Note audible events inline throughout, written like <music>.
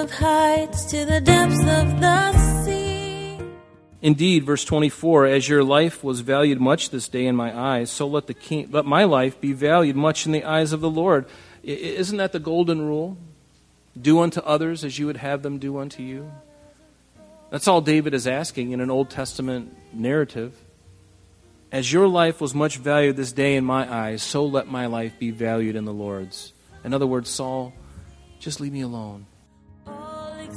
of heights to the depths of the sea. Indeed, verse 24, as your life was valued much this day in my eyes, so let, the king, let my life be valued much in the eyes of the Lord. Isn't that the golden rule? Do unto others as you would have them do unto you. That's all David is asking in an Old Testament narrative. As your life was much valued this day in my eyes, so let my life be valued in the Lord's. In other words, Saul, just leave me alone.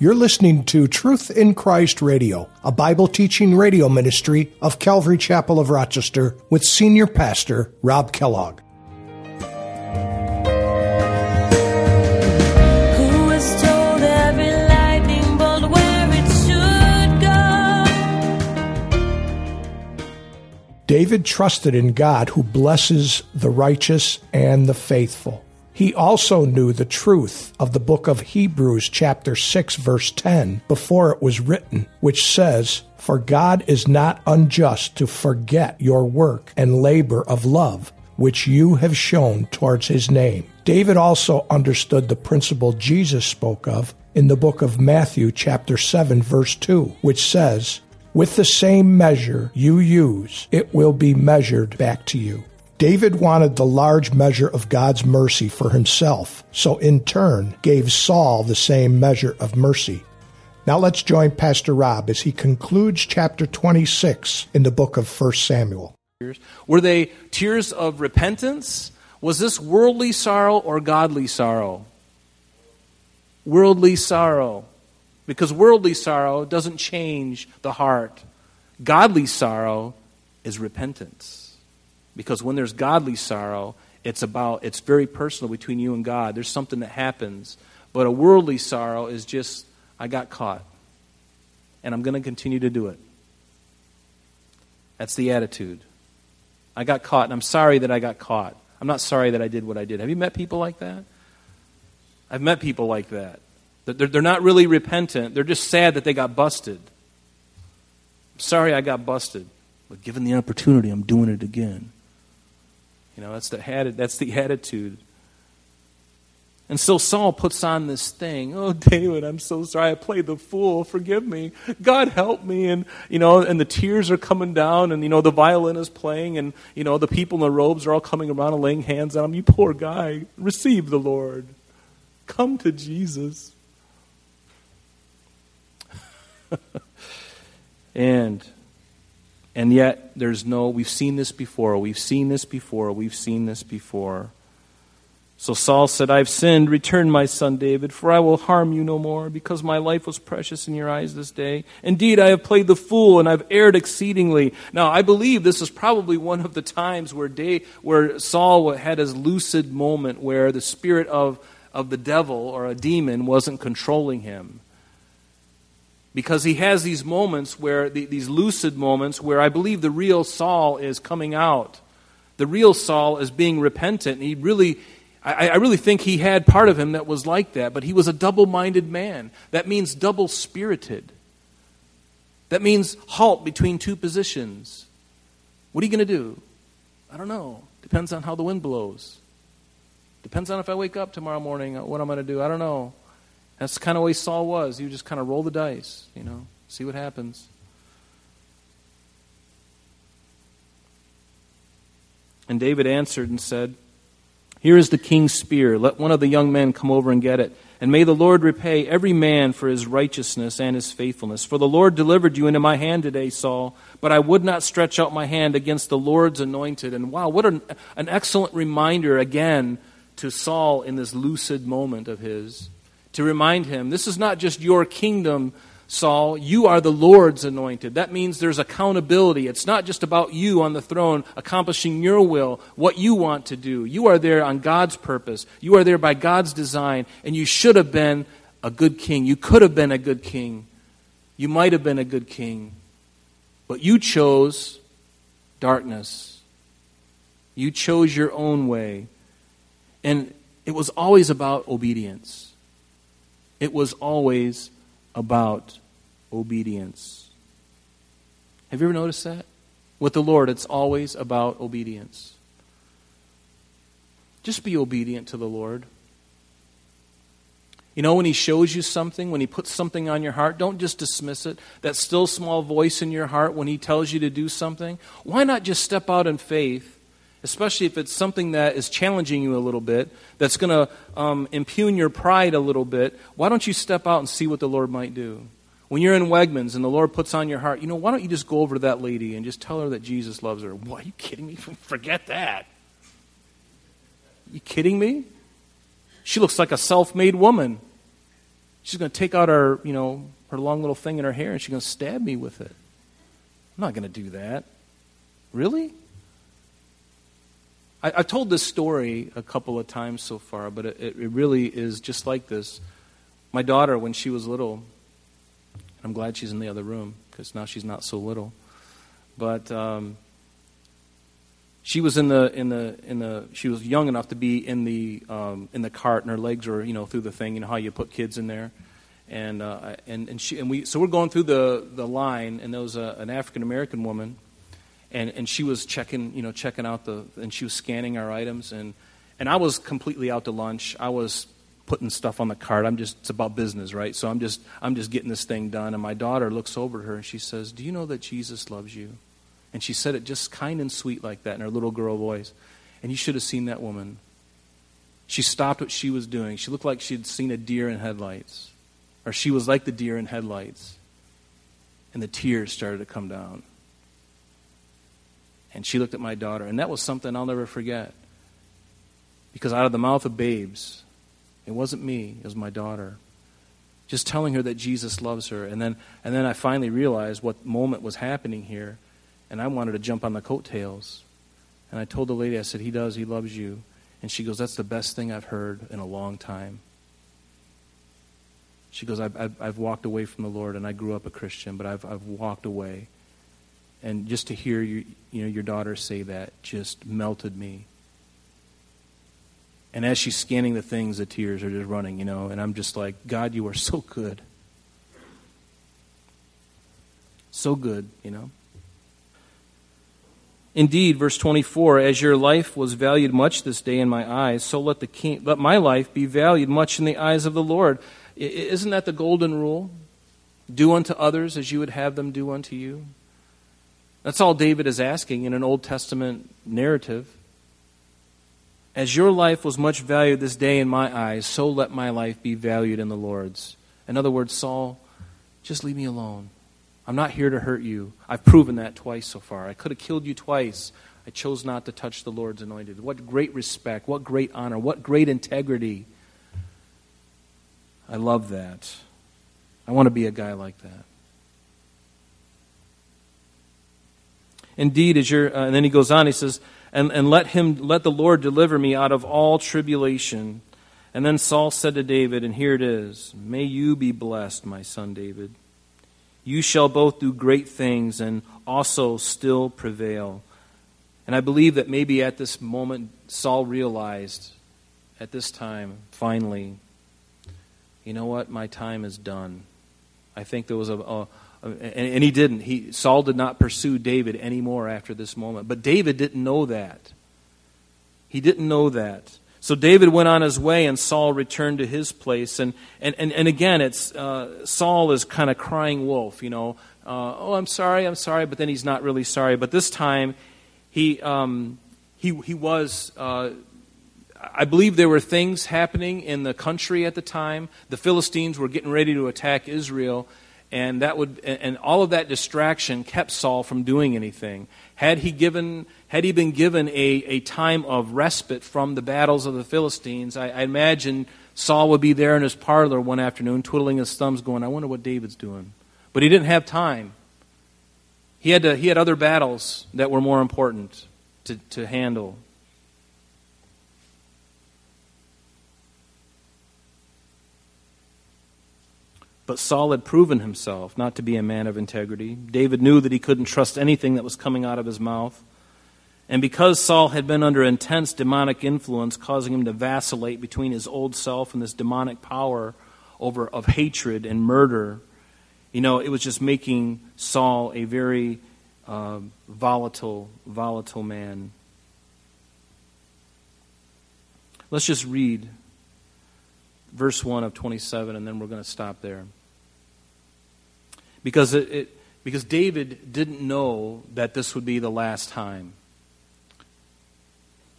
You're listening to Truth in Christ Radio, a Bible teaching radio ministry of Calvary Chapel of Rochester with Senior Pastor Rob Kellogg. Who was told every lightning bolt where it should go? David trusted in God who blesses the righteous and the faithful. He also knew the truth of the book of Hebrews, chapter 6, verse 10, before it was written, which says, For God is not unjust to forget your work and labor of love, which you have shown towards his name. David also understood the principle Jesus spoke of in the book of Matthew, chapter 7, verse 2, which says, with the same measure you use, it will be measured back to you. David wanted the large measure of God's mercy for himself, so in turn gave Saul the same measure of mercy. Now let's join Pastor Rob as he concludes chapter 26 in the book of 1 Samuel. Were they tears of repentance? Was this worldly sorrow or godly sorrow? Worldly sorrow. Because worldly sorrow doesn't change the heart. Godly sorrow is repentance. Because when there's godly sorrow, it's about it's very personal between you and God. There's something that happens. But a worldly sorrow is just I got caught. And I'm going to continue to do it. That's the attitude. I got caught, and I'm sorry that I got caught. I'm not sorry that I did what I did. Have you met people like that? I've met people like that. They're, not really repentant, they're just sad that they got busted. I'm sorry I got busted, but given the opportunity, I'm doing it again. You know, that's the, that's the attitude. And so Saul puts on this thing. Oh, David, I'm so sorry. I played the fool. Forgive me. God help me. And, you know, and the tears are coming down and, you know, the violin is playing and, you know, the people in the robes are all coming around and laying hands on him. You poor guy. Receive the Lord. Come to Jesus. <laughs> and, and yet there's no, we've seen this before. We've seen this before. We've seen this before. So Saul said, I've sinned. Return, my son David, for I will harm you no more, because my life was precious in your eyes this day. Indeed, I have played the fool, and I've erred exceedingly. Now, I believe this is probably one of the times where, day, where Saul had his lucid moment where the spirit of, of the devil or a demon wasn't controlling him. Because he has these moments where, these lucid moments, where I believe the real Saul is coming out. The real Saul is being repentant, and he really I, I, really think he had part of him that was like that, but he was a double minded man. That means double spirited. That means halt between two positions. What are you going to do? I don't know. Depends on how the wind blows. Depends on if I wake up tomorrow morning, what I'm going to do. I don't know. That's kind of way Saul was. He would just kind of roll the dice, you know, see what happens. And David answered and said, here is the king's spear. Let one of the young men come over and get it. And may the Lord repay every man for his righteousness and his faithfulness. For the Lord delivered you into my hand today, Saul, but I would not stretch out my hand against the Lord's anointed. And wow, what an, an excellent reminder again to Saul in this lucid moment of his. To remind him, this is not just your kingdom, Saul, you are the Lord's anointed. That means there's accountability. It's not just about you on the throne accomplishing your will, what you want to do. You are there on God's purpose. You are there by God's design, and you should have been a good king. You could have been a good king. You might have been a good king, but you chose darkness. You chose your own way. And it was always about obedience. It was always about obedience. Have you ever noticed that? With the Lord, it's always about obedience. Just be obedient to the Lord. You know, when He shows you something, when He puts something on your heart, don't just dismiss it. That still small voice in your heart when He tells you to do something, why not just step out in faith, especially if it's something that is challenging you a little bit, that's going to um, impugn your pride a little bit? Why don't you step out and see what the Lord might do? When you're in Wegmans and the Lord puts on your heart, you know, why don't you just go over to that lady and just tell her that Jesus loves her? What, are you kidding me? <laughs> Forget that. You kidding me? She looks like a self-made woman. She's going to take out her, you know, her long little thing in her hair and she's going to stab me with it. I'm not going to do that. Really? I, have told this story a couple of times so far, but it, it really is just like this. My daughter, when she was little, I'm glad she's in the other room because now she's not so little. But um, she was in the in the in the she was young enough to be in the um, in the cart and her legs were you know through the thing you know how you put kids in there and uh, and and she and we so we're going through the the line and there was a, an African American woman and and she was checking you know checking out the and she was scanning our items and and I was completely out to lunch I was putting stuff on the cart I'm just it's about business right so I'm just I'm just getting this thing done and my daughter looks over to her and she says do you know that Jesus loves you and she said it just kind and sweet like that in her little girl voice. And you should have seen that woman. She stopped what she was doing. She looked like she'd seen a deer in headlights. Or she was like the deer in headlights. And the tears started to come down. And she looked at my daughter. And that was something I'll never forget. Because out of the mouth of babes, it wasn't me, it was my daughter. Just telling her that Jesus loves her. And then, and then I finally realized what moment was happening here and I wanted to jump on the coattails. And I told the lady, I said, He does, He loves you. And she goes, That's the best thing I've heard in a long time. She goes, I've, I've, I've walked away from the Lord, and I grew up a Christian, but I've, I've walked away. And just to hear you, you know, your daughter say that just melted me. And as she's scanning the things, the tears are just running, you know, and I'm just like, God, you are so good. So good, you know. Indeed, verse 24, as your life was valued much this day in my eyes, so let, the king, let my life be valued much in the eyes of the Lord. Isn't that the golden rule? Do unto others as you would have them do unto you. That's all David is asking in an Old Testament narrative. As your life was much valued this day in my eyes, so let my life be valued in the Lord's. In other words, Saul, just leave me alone. I'm not here to hurt you. I've proven that twice so far. I could have killed you twice. I chose not to touch the Lord's anointed. What great respect, what great honor, what great integrity. I love that. I want to be a guy like that. Indeed, as your, uh, and then he goes on, he says, and, and let him, let the Lord deliver me out of all tribulation. And then Saul said to David, and here it is, May you be blessed, my son David. You shall both do great things and also still prevail. And I believe that maybe at this moment, Saul realized at this time, finally, you know what? My time is done. I think there was a, a, a and, and he didn't. He, Saul did not pursue David anymore after this moment. But David didn't know that. He didn't know that. So David went on his way, and Saul returned to his place. And, and, and, and again, it's, uh, Saul is kind of crying wolf, you know. Uh, oh, I'm sorry, I'm sorry, but then he's not really sorry. But this time, he, um, he, he was. Uh, I believe there were things happening in the country at the time. The Philistines were getting ready to attack Israel, and that would and all of that distraction kept Saul from doing anything. Had he given had he been given a, a time of respite from the battles of the Philistines, I, I imagine Saul would be there in his parlor one afternoon, twiddling his thumbs, going, I wonder what David's doing. But he didn't have time. He had, to, he had other battles that were more important to, to handle. But Saul had proven himself not to be a man of integrity. David knew that he couldn't trust anything that was coming out of his mouth. And because Saul had been under intense demonic influence, causing him to vacillate between his old self and this demonic power over of hatred and murder, you know, it was just making Saul a very uh, volatile, volatile man. Let's just read verse 1 of 27, and then we're going to stop there. Because, it, it, because David didn't know that this would be the last time.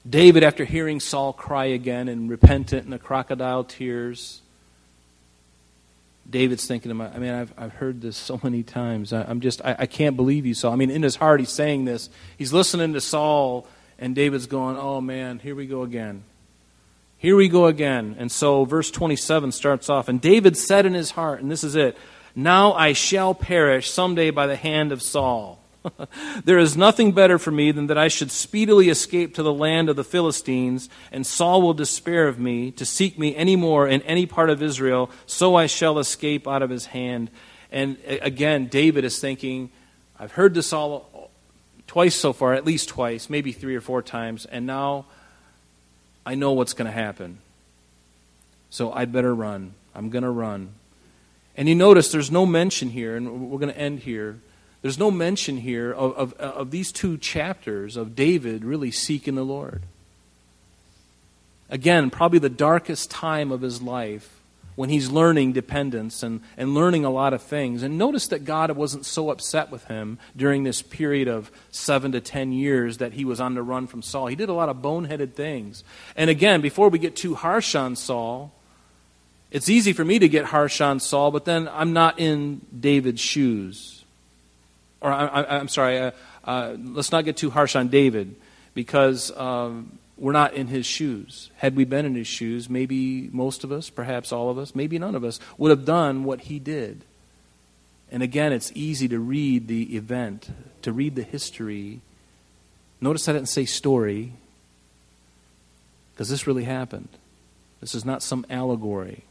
David, after hearing Saul cry again and repentant in the crocodile tears, David's thinking, I mean, I've, I've heard this so many times. I, am just, I, I can't believe you, Saul. I mean, in his heart, he's saying this. He's listening to Saul, and David's going, oh man, here we go again. Here we go again. And so, verse 27 starts off, and David said in his heart, and this is it, Now I shall perish someday by the hand of Saul. <laughs> there is nothing better for me than that I should speedily escape to the land of the Philistines, and Saul will despair of me to seek me any more in any part of Israel, so I shall escape out of his hand. And again, David is thinking, I've heard this all twice so far, at least twice, maybe three or four times, and now I know what's going to happen. So I better run. I'm going to run. And you notice there's no mention here, and we're going to end here there's no mention here of, of, of these two chapters of David really seeking the Lord. Again, probably the darkest time of his life when he's learning dependence and, and learning a lot of things. And notice that God wasn't so upset with him during this period of seven to ten years that he was on the run from Saul. He did a lot of boneheaded things. And again, before we get too harsh on Saul, it's easy for me to get harsh on Saul, but then I'm not in David's shoes or I, am sorry, uh, uh, let's not get too harsh on David because um, we're not in his shoes. Had we been in his shoes, maybe most of us, perhaps all of us, maybe none of us, would have done what he did. And again, it's easy to read the event, to read the history. Notice I didn't say story, because this really happened. This is not some allegory.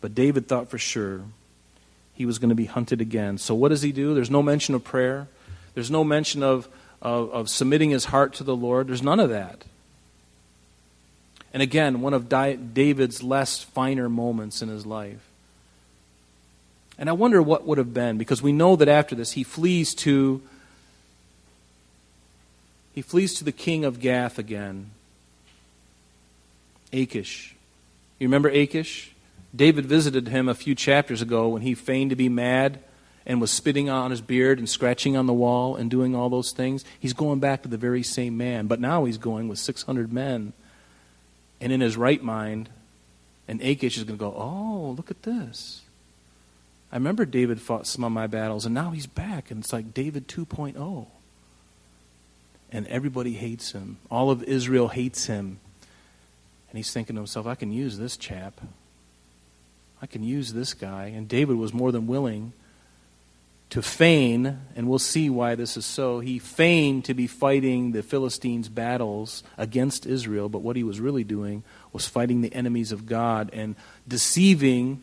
But David thought for sure he was going to be hunted again. So, what does he do? There's no mention of prayer, there's no mention of, of, of submitting his heart to the Lord. There's none of that. And again, one of David's less finer moments in his life. And I wonder what would have been, because we know that after this he flees to he flees to the king of Gath again. Achish. You remember Achish? David visited him a few chapters ago when he feigned to be mad and was spitting on his beard and scratching on the wall and doing all those things. He's going back to the very same man, but now he's going with 600 men. And in his right mind, and Achish is going to go, Oh, look at this. I remember David fought some of my battles, and now he's back, and it's like David 2.0. And everybody hates him. All of Israel hates him. And he's thinking to himself, I can use this chap. I can use this guy. And David was more than willing to feign, and we'll see why this is so. He feigned to be fighting the Philistines' battles against Israel, but what he was really doing was fighting the enemies of God and deceiving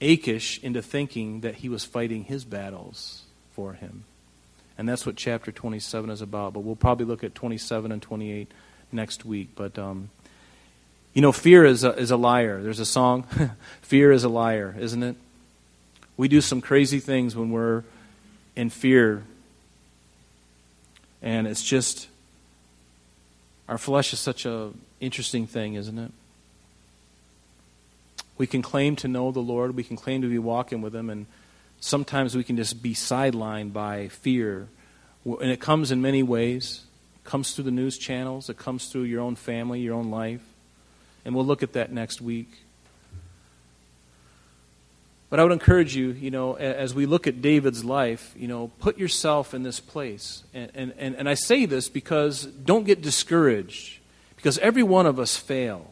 Achish into thinking that he was fighting his battles for him. And that's what chapter 27 is about. But we'll probably look at 27 and 28 next week. But um, you know, fear is a, is a liar. There's a song, <laughs> Fear is a Liar, isn't it? We do some crazy things when we're in fear. And it's just, our flesh is such a interesting thing, isn't it? We can claim to know the Lord, we can claim to be walking with Him, and sometimes we can just be sidelined by fear. And it comes in many ways. It comes through the news channels, it comes through your own family, your own life. And we'll look at that next week. But I would encourage you, you know, as we look at David's life, you know, put yourself in this place. And, and, and, and I say this because don't get discouraged, because every one of us fail.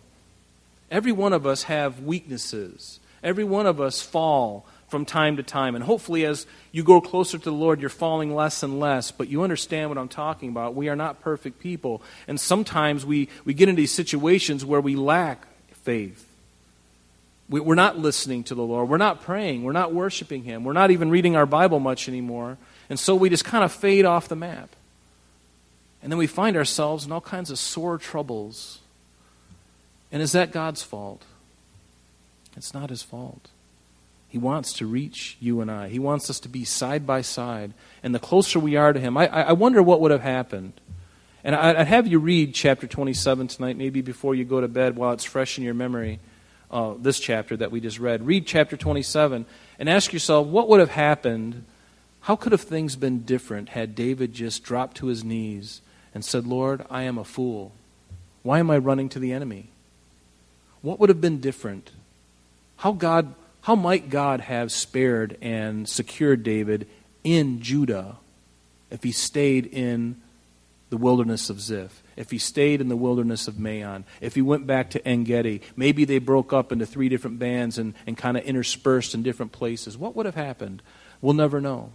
Every one of us have weaknesses. Every one of us fall from time to time. And hopefully, as you go closer to the Lord, you're falling less and less. But you understand what I'm talking about. We are not perfect people. And sometimes we, we get into these situations where we lack faith. We, we're not listening to the Lord. We're not praying. We're not worshiping Him. We're not even reading our Bible much anymore. And so we just kind of fade off the map. And then we find ourselves in all kinds of sore troubles. And is that God's fault? It's not His fault. He wants to reach you and I. He wants us to be side by side. And the closer we are to Him, I, I wonder what would have happened. And I'd have you read chapter 27 tonight, maybe before you go to bed while it's fresh in your memory, uh, this chapter that we just read. Read chapter 27 and ask yourself what would have happened? How could have things been different had David just dropped to his knees and said, Lord, I am a fool. Why am I running to the enemy? What would have been different? How God how might God have spared and secured David in Judah if he stayed in the wilderness of Ziph? If he stayed in the wilderness of Maon, if he went back to Engedi, maybe they broke up into three different bands and, and kind of interspersed in different places. What would have happened? We'll never know.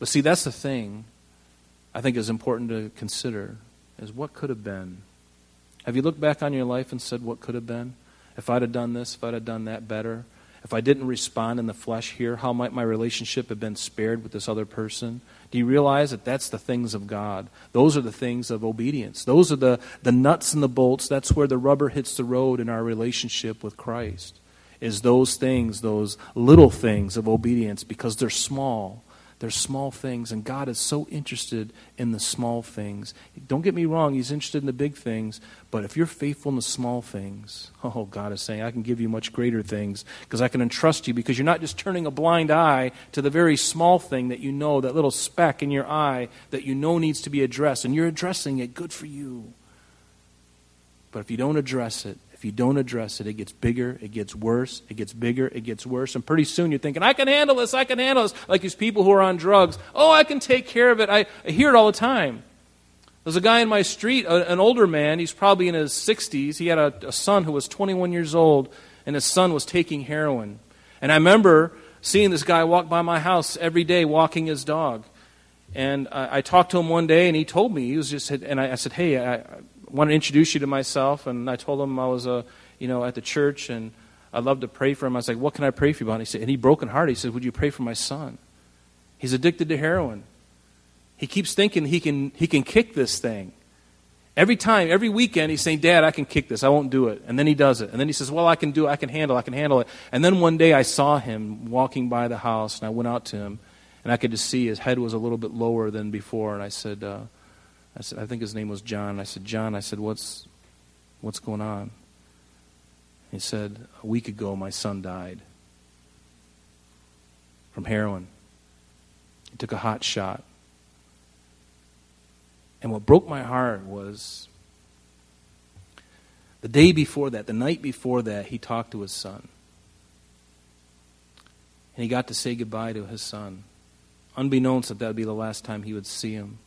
But see, that's the thing I think is important to consider is what could have been. Have you looked back on your life and said, what could have been? If I'd have done this, if I'd have done that better, if I didn't respond in the flesh here, how might my relationship have been spared with this other person? Do you realize that that's the things of God? Those are the things of obedience. Those are the, the nuts and the bolts. That's where the rubber hits the road in our relationship with Christ. Is those things, those little things of obedience, because they're small they're small things, and God is so interested in the small things. Don't get me wrong, He's interested in the big things, but if you're faithful in the small things, <laughs> oh, God is saying, I can give you much greater things because I can entrust you because you're not just turning a blind eye to the very small thing that you know, that little speck in your eye that you know needs to be addressed, and you're addressing it. Good for you. But if you don't address it, if you don't address it, it gets bigger, it gets worse, it gets bigger, it gets worse. And pretty soon you're thinking, I can handle this, I can handle this. Like these people who are on drugs. Oh, I can take care of it. I, I hear it all the time. There's a guy in my street, a, an older man, he's probably in his 60s. He had a, a son who was 21 years old, and his son was taking heroin. And I remember seeing this guy walk by my house every day walking his dog. And I, I talked to him one day, and he told me, he was just, and I, I said, Hey, I, want to introduce you to myself. And I told him I was, uh, you know, at the church and I'd love to pray for him. I was like, what can I pray for you about? And he said, and he broken heart. He said, would you pray for my son? He's addicted to heroin. He keeps thinking he can, he can kick this thing. Every time, every weekend, he's saying, Dad, I can kick this. I won't do it. And then he does it. And then he says, Well, I can do it. I can handle it. I can handle it. And then one day I saw him walking by the house, and I went out to him, and I could just see his head was a little bit lower than before. And I said, uh, I said, I think his name was John. I said, John, I said, what's, what's going on? He said, a week ago my son died from heroin. He took a hot shot. And what broke my heart was the day before that, the night before that, he talked to his son. And he got to say goodbye to his son, unbeknownst that that would be the last time he would see him.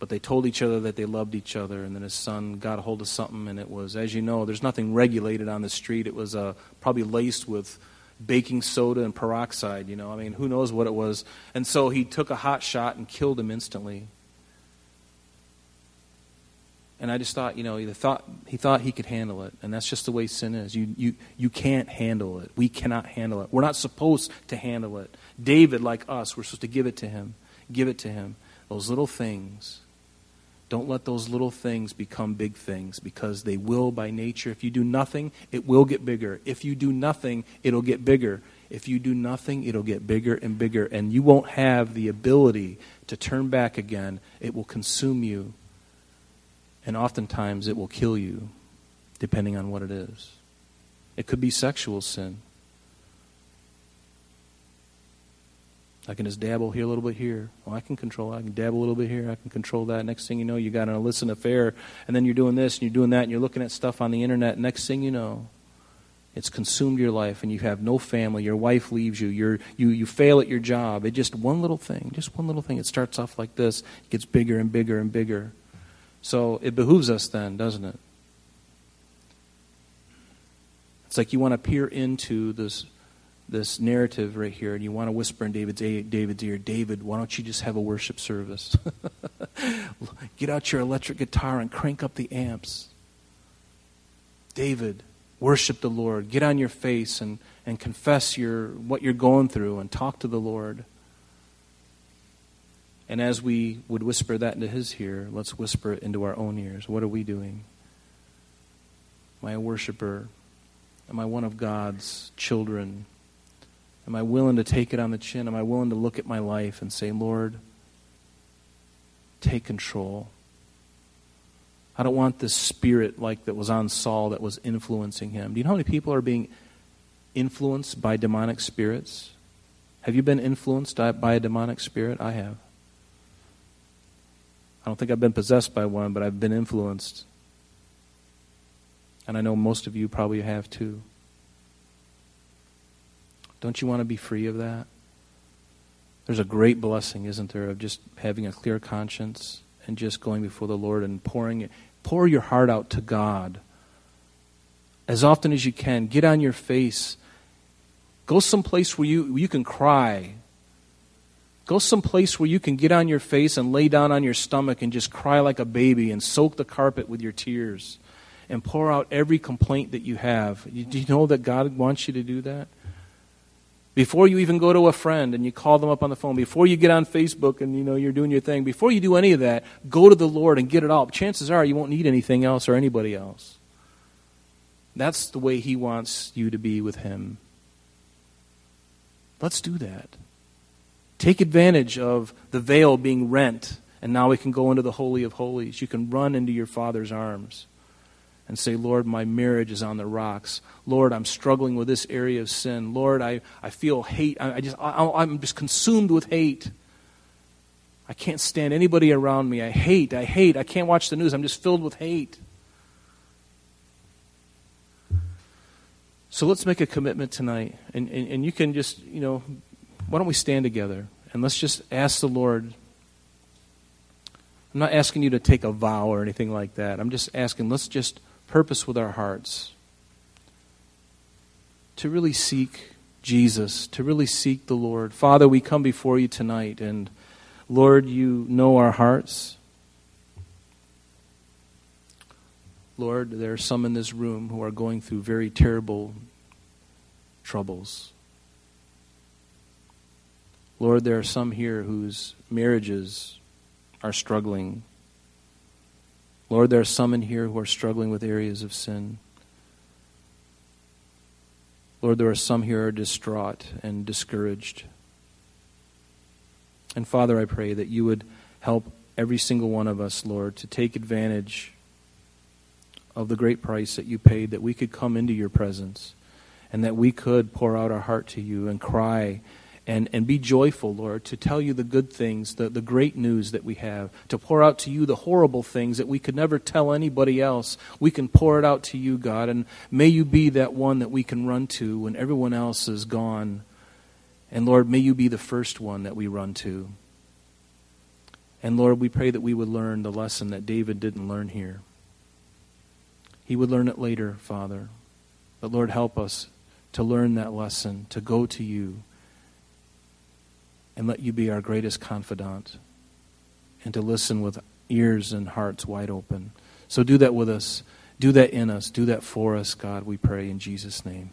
But they told each other that they loved each other, and then his son got a hold of something, and it was, as you know, there's nothing regulated on the street. It was uh, probably laced with baking soda and peroxide, you know. I mean, who knows what it was. And so he took a hot shot and killed him instantly. And I just thought, you know, he thought he thought he could handle it, and that's just the way sin is. You you you can't handle it. We cannot handle it. We're not supposed to handle it. David, like us, we're supposed to give it to him. Give it to him. Those little things don't let those little things become big things because they will by nature. If you do nothing, it will get bigger. If you do nothing, it'll get bigger. If you do nothing, it'll get bigger and bigger, and you won't have the ability to turn back again. It will consume you, and oftentimes it will kill you, depending on what it is. It could be sexual sin. I can just dabble here a little bit here. Well, I can control. I can dabble a little bit here. I can control that. Next thing you know, you got an illicit affair, and then you're doing this and you're doing that, and you're looking at stuff on the internet. Next thing you know, it's consumed your life, and you have no family. Your wife leaves you. You're, you you fail at your job. It just one little thing, just one little thing. It starts off like this, it gets bigger and bigger and bigger. So it behooves us then, doesn't it? It's like you want to peer into this this narrative right here, and you want to whisper in David's, David's ear, David, why don't you just have a worship service? <laughs> Get out your electric guitar and crank up the amps. David, Worship the Lord. Get on your face and, and confess your, what you're going through and talk to the Lord. And as we would whisper that into his ear, let's whisper it into our own ears. What are we doing? Am I a worshiper? Am I one of God's children? Am I willing to take it on the chin? Am I willing to look at my life and say, Lord, take control? I don't want this spirit like that was on Saul that was influencing him. Do you know how many people are being influenced by demonic spirits? Have you been influenced by a demonic spirit? I have. I don't think I've been possessed by one, but I've been influenced. And I know most of you probably have too. Don't you want to be free of that? There's a great blessing, isn't there, of just having a clear conscience and just going before the Lord and pouring it. Pour your heart out to God as often as you can. Get on your face. Go someplace where you, you can cry. Go someplace where you can get on your face and lay down on your stomach and just cry like a baby and soak the carpet with your tears and pour out every complaint that you have. do you know that God wants you to do that? Before you even go to a friend and you call them up on the phone, before you get on Facebook and you know you're doing your thing, before you do any of that, go to the Lord and get it all. Chances are you won't need anything else or anybody else. That's the way He wants you to be with Him. Let's do that. Take advantage of the veil being rent, and now we can go into the Holy of Holies. You can run into your Father's arms and say, Lord, my marriage is on the rocks. Lord, I'm struggling with this area of sin. Lord, I, I feel hate. I, I just, I, I'm just consumed with hate. I can't stand anybody around me. I hate, I hate. I can't watch the news. I'm just filled with hate. So let's make a commitment tonight. And, and, and you can just, you know, why don't we stand together and let's just ask the Lord I'm not asking you to take a vow or anything like that. I'm just asking, let's just purpose with our hearts to really seek Jesus, to really seek the Lord. Father, we come before you tonight, and Lord, you know our hearts. Lord, there are some in this room who are going through very terrible troubles. Lord, there are some here whose marriages are struggling. Lord, there are some in here who are struggling with areas of sin. Lord, there are some here who are distraught and discouraged. And Father, I pray that you would help every single one of us, Lord, to take advantage of the great price that you paid, that we could come into your presence and that we could pour out our heart to you and cry and, and be joyful, Lord, to tell you the good things, the, the great news that we have, to pour out to you the horrible things that we could never tell anybody else. We can pour it out to you, God, and may you be that one that we can run to when everyone else is gone. And Lord, may you be the first one that we run to. And Lord, we pray that we would learn the lesson that David didn't learn here. He would learn it later, Father. But Lord, help us to learn that lesson, to go to you and let you be our greatest confidant and to listen with ears and hearts wide open. So do that with us. Do that in us. Do that for us, God, we pray in Jesus' name.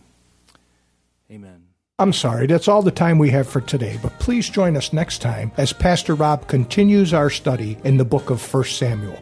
Amen. I'm sorry, that's all the time we have for today, but please join us next time as Pastor Rob continues our study in the book of 1 Samuel.